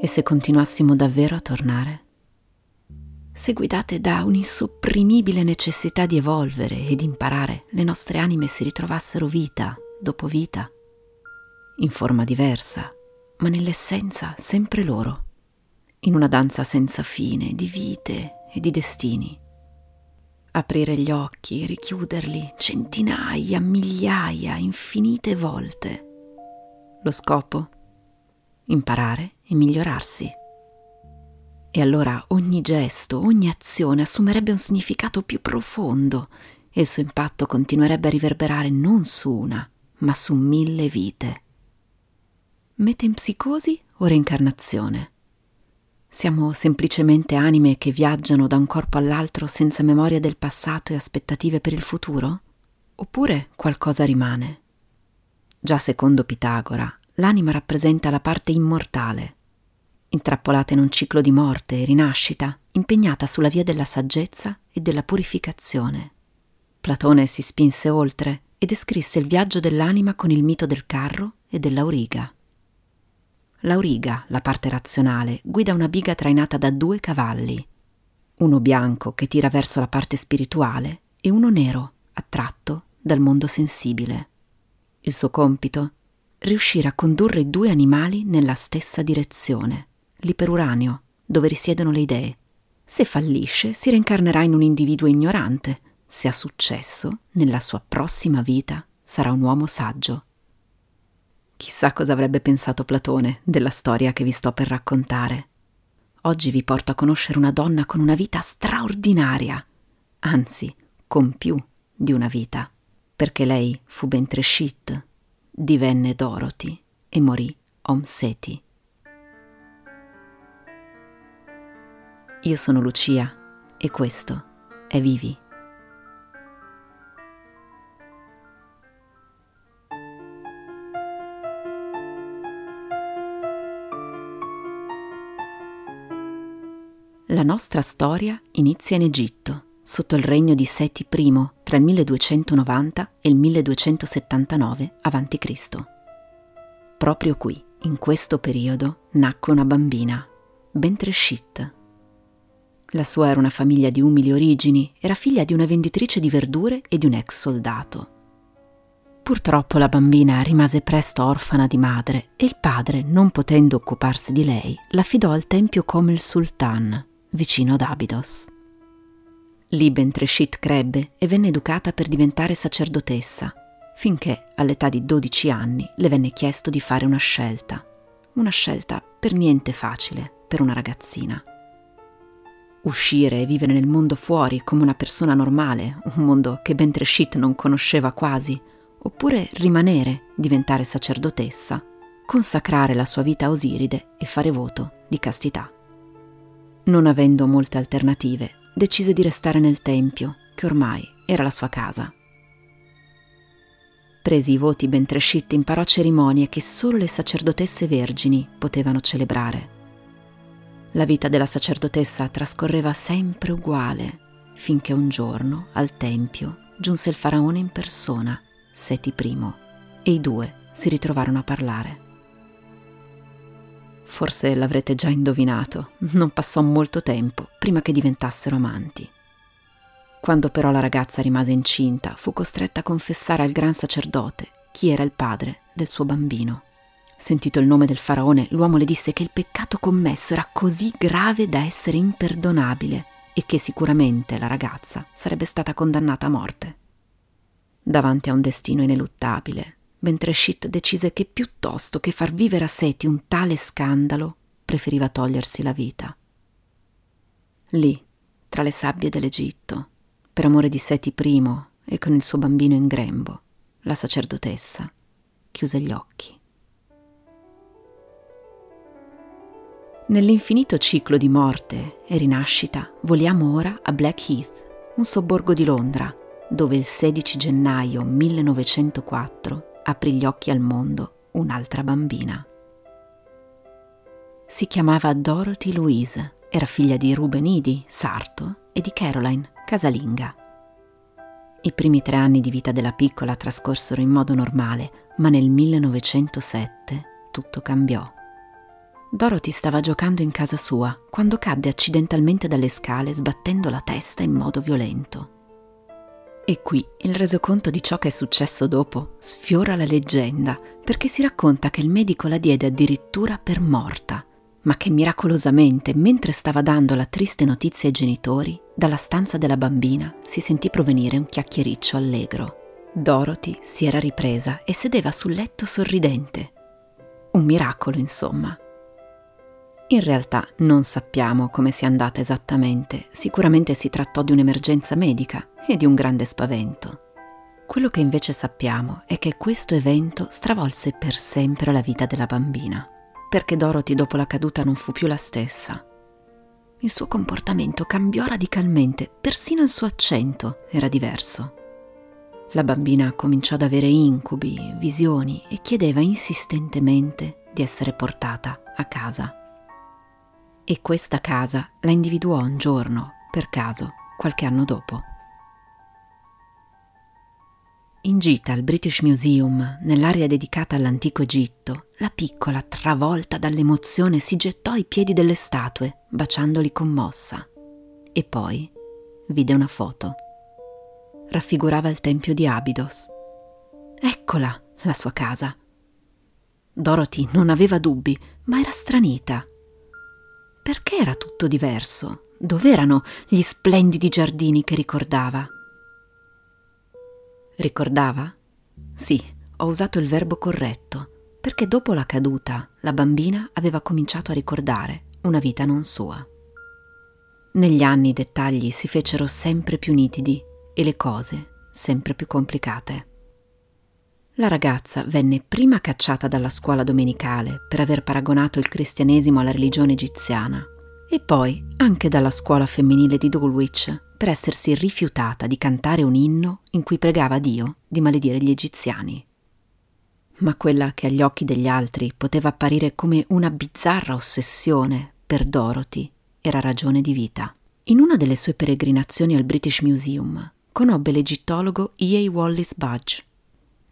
E se continuassimo davvero a tornare? Se guidate da un'insopprimibile necessità di evolvere e di imparare, le nostre anime si ritrovassero vita dopo vita, in forma diversa, ma nell'essenza sempre loro, in una danza senza fine di vite e di destini. Aprire gli occhi e richiuderli centinaia, migliaia, infinite volte. Lo scopo? Imparare e migliorarsi. E allora ogni gesto, ogni azione assumerebbe un significato più profondo e il suo impatto continuerebbe a riverberare non su una, ma su mille vite. Metempsicosi o reincarnazione? Siamo semplicemente anime che viaggiano da un corpo all'altro senza memoria del passato e aspettative per il futuro? Oppure qualcosa rimane? Già secondo Pitagora, l'anima rappresenta la parte immortale, intrappolata in un ciclo di morte e rinascita, impegnata sulla via della saggezza e della purificazione. Platone si spinse oltre e descrisse il viaggio dell'anima con il mito del carro e dell'auriga. L'auriga, la parte razionale, guida una biga trainata da due cavalli, uno bianco che tira verso la parte spirituale e uno nero, attratto dal mondo sensibile. Il suo compito? Riuscire a condurre i due animali nella stessa direzione, l'iperuranio, dove risiedono le idee. Se fallisce, si reincarnerà in un individuo ignorante. Se ha successo, nella sua prossima vita sarà un uomo saggio. Chissà cosa avrebbe pensato Platone della storia che vi sto per raccontare. Oggi vi porto a conoscere una donna con una vita straordinaria, anzi, con più di una vita, perché lei fu ben Treshit, divenne Dorothy e morì Omseti. Io sono Lucia e questo è Vivi. La nostra storia inizia in Egitto, sotto il regno di Seti I tra il 1290 e il 1279 a.C. Proprio qui, in questo periodo, nacque una bambina, Bentreshit. La sua era una famiglia di umili origini, era figlia di una venditrice di verdure e di un ex soldato. Purtroppo la bambina rimase presto orfana di madre e il padre, non potendo occuparsi di lei, l'affidò al tempio come il sultan, vicino ad Abidos. Lì Bentreshit crebbe e venne educata per diventare sacerdotessa, finché all'età di 12 anni le venne chiesto di fare una scelta, una scelta per niente facile per una ragazzina. Uscire e vivere nel mondo fuori come una persona normale, un mondo che Bentreshit non conosceva quasi, oppure rimanere, diventare sacerdotessa, consacrare la sua vita a Osiride e fare voto di castità. Non avendo molte alternative, decise di restare nel tempio, che ormai era la sua casa. Presi i voti ben trescitti, imparò cerimonie che solo le sacerdotesse vergini potevano celebrare. La vita della sacerdotessa trascorreva sempre uguale, finché un giorno, al tempio, giunse il faraone in persona, Seti I, e i due si ritrovarono a parlare. Forse l'avrete già indovinato, non passò molto tempo prima che diventassero amanti. Quando però la ragazza rimase incinta, fu costretta a confessare al gran sacerdote chi era il padre del suo bambino. Sentito il nome del faraone, l'uomo le disse che il peccato commesso era così grave da essere imperdonabile e che sicuramente la ragazza sarebbe stata condannata a morte. Davanti a un destino ineluttabile, mentre Shit decise che piuttosto che far vivere a Seti un tale scandalo, preferiva togliersi la vita. Lì, tra le sabbie dell'Egitto, per amore di Seti I e con il suo bambino in grembo, la sacerdotessa chiuse gli occhi. Nell'infinito ciclo di morte e rinascita voliamo ora a Blackheath, un sobborgo di Londra, dove il 16 gennaio 1904 aprì gli occhi al mondo un'altra bambina. Si chiamava Dorothy Louise, era figlia di Ruben Idi, sarto, e di Caroline, casalinga. I primi tre anni di vita della piccola trascorsero in modo normale, ma nel 1907 tutto cambiò. Dorothy stava giocando in casa sua quando cadde accidentalmente dalle scale sbattendo la testa in modo violento. E qui il resoconto di ciò che è successo dopo sfiora la leggenda, perché si racconta che il medico la diede addirittura per morta, ma che miracolosamente, mentre stava dando la triste notizia ai genitori, dalla stanza della bambina si sentì provenire un chiacchiericcio allegro. Dorothy si era ripresa e sedeva sul letto sorridente. Un miracolo, insomma. In realtà non sappiamo come sia andata esattamente, sicuramente si trattò di un'emergenza medica e di un grande spavento. Quello che invece sappiamo è che questo evento stravolse per sempre la vita della bambina, perché Dorothy dopo la caduta non fu più la stessa. Il suo comportamento cambiò radicalmente, persino il suo accento era diverso. La bambina cominciò ad avere incubi, visioni e chiedeva insistentemente di essere portata a casa e questa casa la individuò un giorno, per caso, qualche anno dopo. In gita al British Museum, nell'area dedicata all'antico Egitto, la piccola, travolta dall'emozione, si gettò ai piedi delle statue, baciandoli commossa. E poi vide una foto. Raffigurava il tempio di Abidos. Eccola, la sua casa. Dorothy non aveva dubbi, ma era stranita. Perché era tutto diverso? Dov'erano gli splendidi giardini che ricordava? Ricordava? Sì, ho usato il verbo corretto, perché dopo la caduta la bambina aveva cominciato a ricordare una vita non sua. Negli anni i dettagli si fecero sempre più nitidi e le cose sempre più complicate. La ragazza venne prima cacciata dalla scuola domenicale per aver paragonato il cristianesimo alla religione egiziana e poi anche dalla scuola femminile di Dulwich per essersi rifiutata di cantare un inno in cui pregava Dio di maledire gli egiziani. Ma quella che agli occhi degli altri poteva apparire come una bizzarra ossessione per Dorothy era ragione di vita. In una delle sue peregrinazioni al British Museum conobbe l'egittologo E.A. Wallis Budge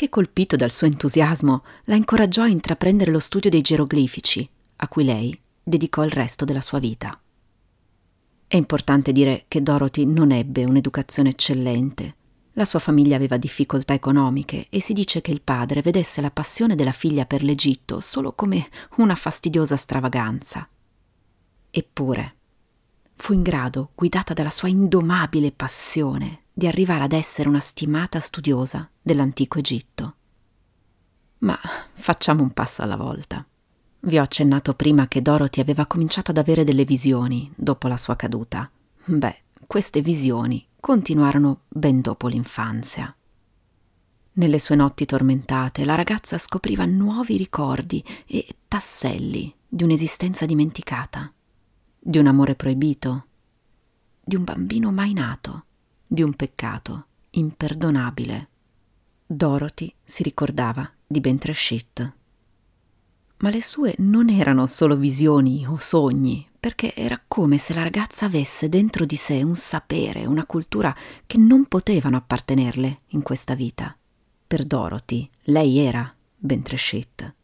che colpito dal suo entusiasmo la incoraggiò a intraprendere lo studio dei geroglifici, a cui lei dedicò il resto della sua vita. È importante dire che Dorothy non ebbe un'educazione eccellente. La sua famiglia aveva difficoltà economiche e si dice che il padre vedesse la passione della figlia per l'Egitto solo come una fastidiosa stravaganza. Eppure fu in grado, guidata dalla sua indomabile passione, di arrivare ad essere una stimata studiosa dell'antico Egitto. Ma facciamo un passo alla volta. Vi ho accennato prima che Dorothy aveva cominciato ad avere delle visioni dopo la sua caduta. Beh, queste visioni continuarono ben dopo l'infanzia. Nelle sue notti tormentate la ragazza scopriva nuovi ricordi e tasselli di un'esistenza dimenticata, di un amore proibito, di un bambino mai nato di un peccato imperdonabile. Dorothy si ricordava di ben tre shit. Ma le sue non erano solo visioni o sogni, perché era come se la ragazza avesse dentro di sé un sapere, una cultura che non potevano appartenerle in questa vita. Per Dorothy lei era ben tre shit.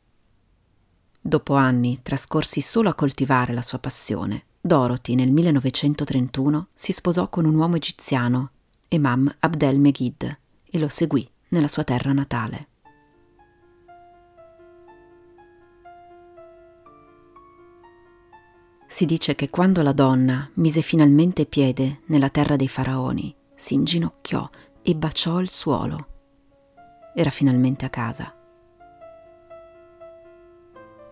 Dopo anni trascorsi solo a coltivare la sua passione, Dorothy nel 1931 si sposò con un uomo egiziano Imam Abdel Meghid, e lo seguì nella sua terra natale. Si dice che quando la donna mise finalmente piede nella terra dei faraoni, si inginocchiò e baciò il suolo. Era finalmente a casa.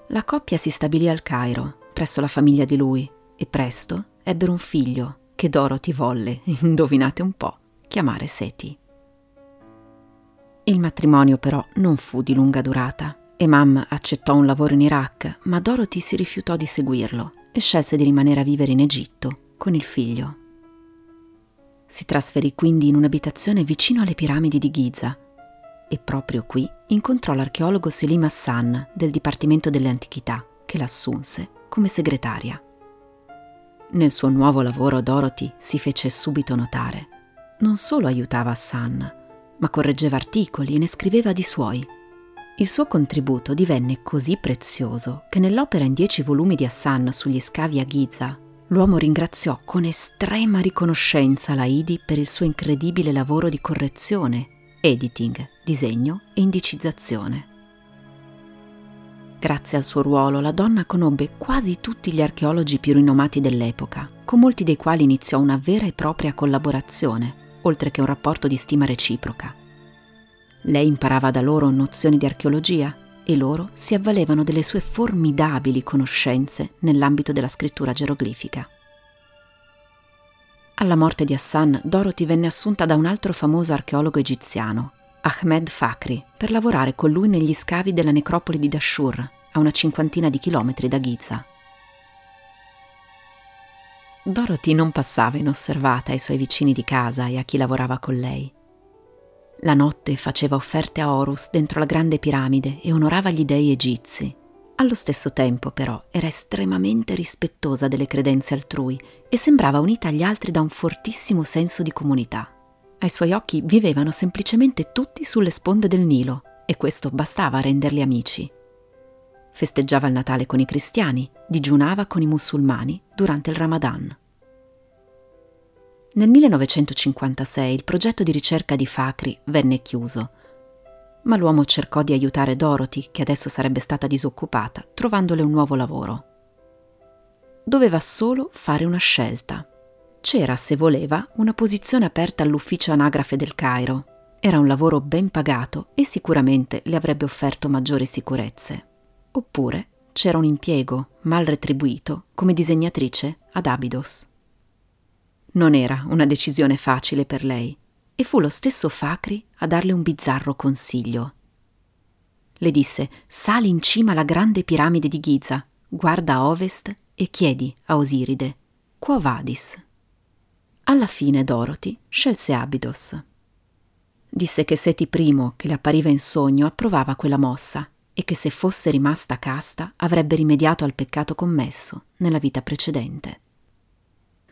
La coppia si stabilì al Cairo, presso la famiglia di lui, e presto ebbero un figlio che Dorothy volle, indovinate un po', chiamare Seti. Il matrimonio però non fu di lunga durata. Emam accettò un lavoro in Iraq, ma Dorothy si rifiutò di seguirlo e scelse di rimanere a vivere in Egitto con il figlio. Si trasferì quindi in un'abitazione vicino alle piramidi di Giza e proprio qui incontrò l'archeologo Selim Hassan del Dipartimento delle Antichità che l'assunse come segretaria. Nel suo nuovo lavoro Dorothy si fece subito notare non solo aiutava Hassan, ma correggeva articoli e ne scriveva di suoi. Il suo contributo divenne così prezioso che nell'opera in dieci volumi di Hassan sugli scavi a Giza, l'uomo ringraziò con estrema riconoscenza la Idi per il suo incredibile lavoro di correzione, editing, disegno e indicizzazione. Grazie al suo ruolo, la donna conobbe quasi tutti gli archeologi più rinomati dell'epoca, con molti dei quali iniziò una vera e propria collaborazione, oltre che un rapporto di stima reciproca. Lei imparava da loro nozioni di archeologia e loro si avvalevano delle sue formidabili conoscenze nell'ambito della scrittura geroglifica. Alla morte di Hassan, Dorothy venne assunta da un altro famoso archeologo egiziano, Ahmed Fakri, per lavorare con lui negli scavi della necropoli di Dashur, a una cinquantina di chilometri da Giza. Dorothy non passava inosservata ai suoi vicini di casa e a chi lavorava con lei. La notte faceva offerte a Horus dentro la grande piramide e onorava gli dei egizi. Allo stesso tempo, però, era estremamente rispettosa delle credenze altrui e sembrava unita agli altri da un fortissimo senso di comunità. Ai suoi occhi vivevano semplicemente tutti sulle sponde del Nilo e questo bastava a renderli amici. Festeggiava il Natale con i cristiani, digiunava con i musulmani durante il Ramadan. Nel 1956 il progetto di ricerca di Fakri venne chiuso, ma l'uomo cercò di aiutare Dorothy, che adesso sarebbe stata disoccupata, trovandole un nuovo lavoro. Doveva solo fare una scelta. C'era, se voleva, una posizione aperta all'ufficio anagrafe del Cairo. Era un lavoro ben pagato e sicuramente le avrebbe offerto maggiori sicurezze. Oppure c'era un impiego, mal retribuito, come disegnatrice ad Abydos. Non era una decisione facile per lei e fu lo stesso Fakri a darle un bizzarro consiglio. Le disse: Sali in cima alla grande piramide di Giza, guarda a ovest e chiedi a Osiride: Quo vadis? Alla fine Dorothy scelse Abydos. Disse che Seti I, che le appariva in sogno, approvava quella mossa e che se fosse rimasta casta avrebbe rimediato al peccato commesso nella vita precedente.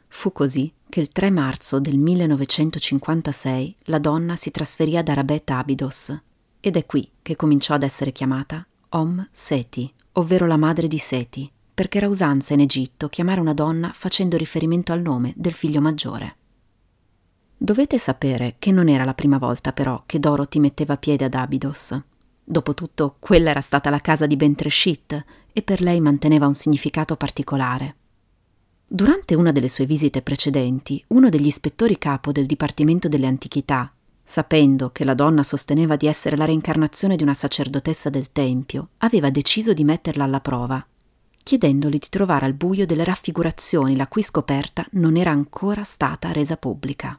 Fu così che il 3 marzo del 1956 la donna si trasferì ad Arabet Abydos ed è qui che cominciò ad essere chiamata Om Seti, ovvero la madre di Seti, perché era usanza in Egitto chiamare una donna facendo riferimento al nome del figlio maggiore. Dovete sapere che non era la prima volta però che Dorothy metteva piede ad Abydos. Dopotutto quella era stata la casa di Bentreshit e per lei manteneva un significato particolare. Durante una delle sue visite precedenti, uno degli ispettori capo del Dipartimento delle Antichità, sapendo che la donna sosteneva di essere la reincarnazione di una sacerdotessa del Tempio, aveva deciso di metterla alla prova, chiedendogli di trovare al buio delle raffigurazioni la cui scoperta non era ancora stata resa pubblica.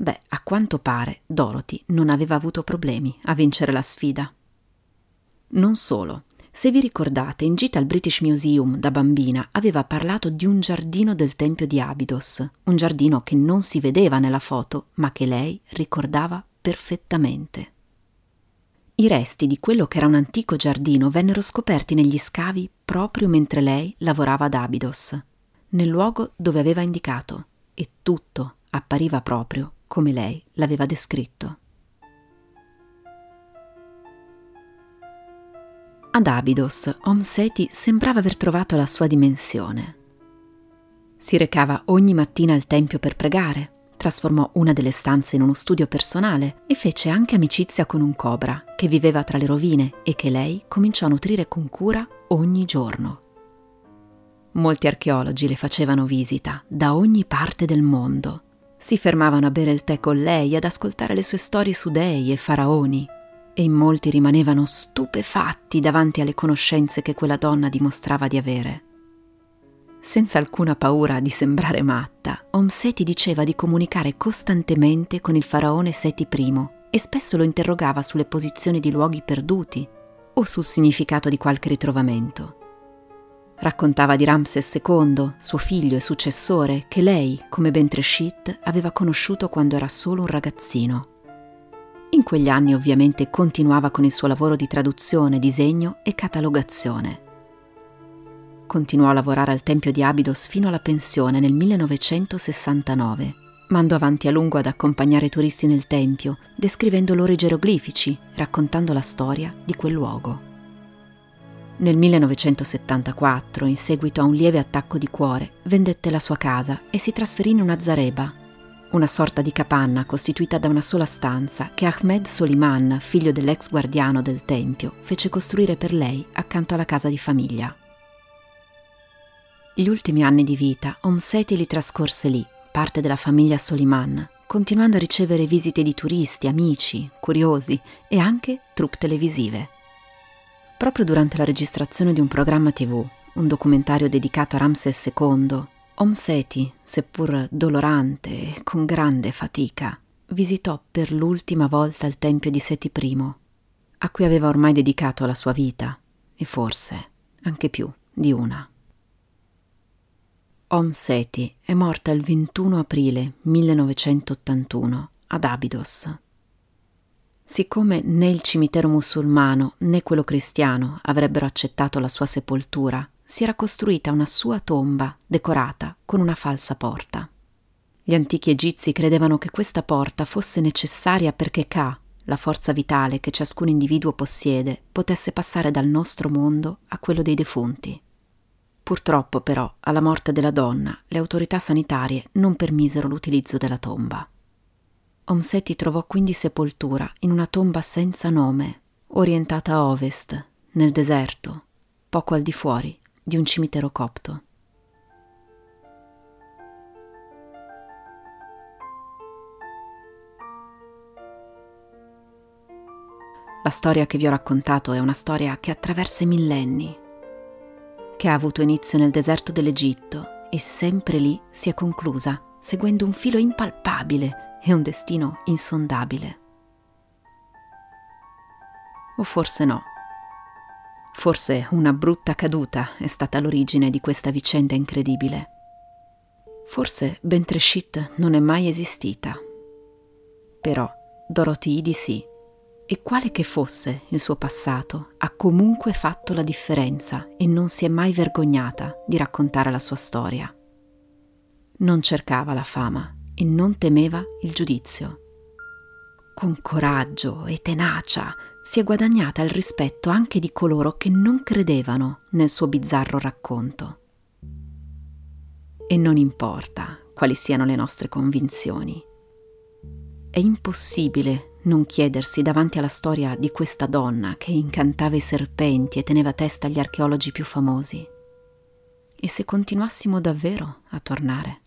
Beh, a quanto pare Dorothy non aveva avuto problemi a vincere la sfida. Non solo, se vi ricordate, in gita al British Museum da bambina aveva parlato di un giardino del Tempio di Abydos, un giardino che non si vedeva nella foto, ma che lei ricordava perfettamente. I resti di quello che era un antico giardino vennero scoperti negli scavi proprio mentre lei lavorava ad Abydos, nel luogo dove aveva indicato, e tutto appariva proprio come lei l'aveva descritto. Ad Abydos, Om Seti sembrava aver trovato la sua dimensione. Si recava ogni mattina al tempio per pregare, trasformò una delle stanze in uno studio personale e fece anche amicizia con un cobra che viveva tra le rovine e che lei cominciò a nutrire con cura ogni giorno. Molti archeologi le facevano visita da ogni parte del mondo. Si fermavano a bere il tè con lei, ad ascoltare le sue storie su dei e faraoni, e in molti rimanevano stupefatti davanti alle conoscenze che quella donna dimostrava di avere. Senza alcuna paura di sembrare matta, Omseti diceva di comunicare costantemente con il faraone Seti I e spesso lo interrogava sulle posizioni di luoghi perduti o sul significato di qualche ritrovamento. Raccontava di Ramses II, suo figlio e successore, che lei, come Bentreshit, aveva conosciuto quando era solo un ragazzino. In quegli anni ovviamente continuava con il suo lavoro di traduzione, disegno e catalogazione. Continuò a lavorare al Tempio di Abydos fino alla pensione nel 1969 ma andò avanti a lungo ad accompagnare turisti nel tempio, descrivendo loro i geroglifici, raccontando la storia di quel luogo. Nel 1974, in seguito a un lieve attacco di cuore, vendette la sua casa e si trasferì in una zareba, una sorta di capanna costituita da una sola stanza che Ahmed Soliman, figlio dell'ex guardiano del tempio, fece costruire per lei accanto alla casa di famiglia. Gli ultimi anni di vita Omseti li trascorse lì, parte della famiglia Soliman, continuando a ricevere visite di turisti, amici, curiosi e anche troupe televisive. Proprio durante la registrazione di un programma tv, un documentario dedicato a Ramses II, Omseti, seppur dolorante e con grande fatica, visitò per l'ultima volta il tempio di Seti I, a cui aveva ormai dedicato la sua vita, e forse anche più di una. Om Seti è morta il 21 aprile 1981 ad Abydos. Siccome né il cimitero musulmano né quello cristiano avrebbero accettato la sua sepoltura, si era costruita una sua tomba decorata con una falsa porta. Gli antichi egizi credevano che questa porta fosse necessaria perché Ka, la forza vitale che ciascun individuo possiede, potesse passare dal nostro mondo a quello dei defunti. Purtroppo, però, alla morte della donna, le autorità sanitarie non permisero l'utilizzo della tomba. Omseti trovò quindi sepoltura in una tomba senza nome, orientata a ovest, nel deserto, poco al di fuori di un cimitero copto. La storia che vi ho raccontato è una storia che attraversa i millenni, che ha avuto inizio nel deserto dell'Egitto e sempre lì si è conclusa, seguendo un filo impalpabile e un destino insondabile. O forse no. Forse una brutta caduta è stata l'origine di questa vicenda incredibile. Forse Bentreshit non è mai esistita. Però Dorothy di sì e quale che fosse il suo passato, ha comunque fatto la differenza e non si è mai vergognata di raccontare la sua storia. Non cercava la fama e non temeva il giudizio. Con coraggio e tenacia si è guadagnata il rispetto anche di coloro che non credevano nel suo bizzarro racconto. E non importa quali siano le nostre convinzioni. È impossibile non chiedersi davanti alla storia di questa donna che incantava i serpenti e teneva testa agli archeologi più famosi. E se continuassimo davvero a tornare?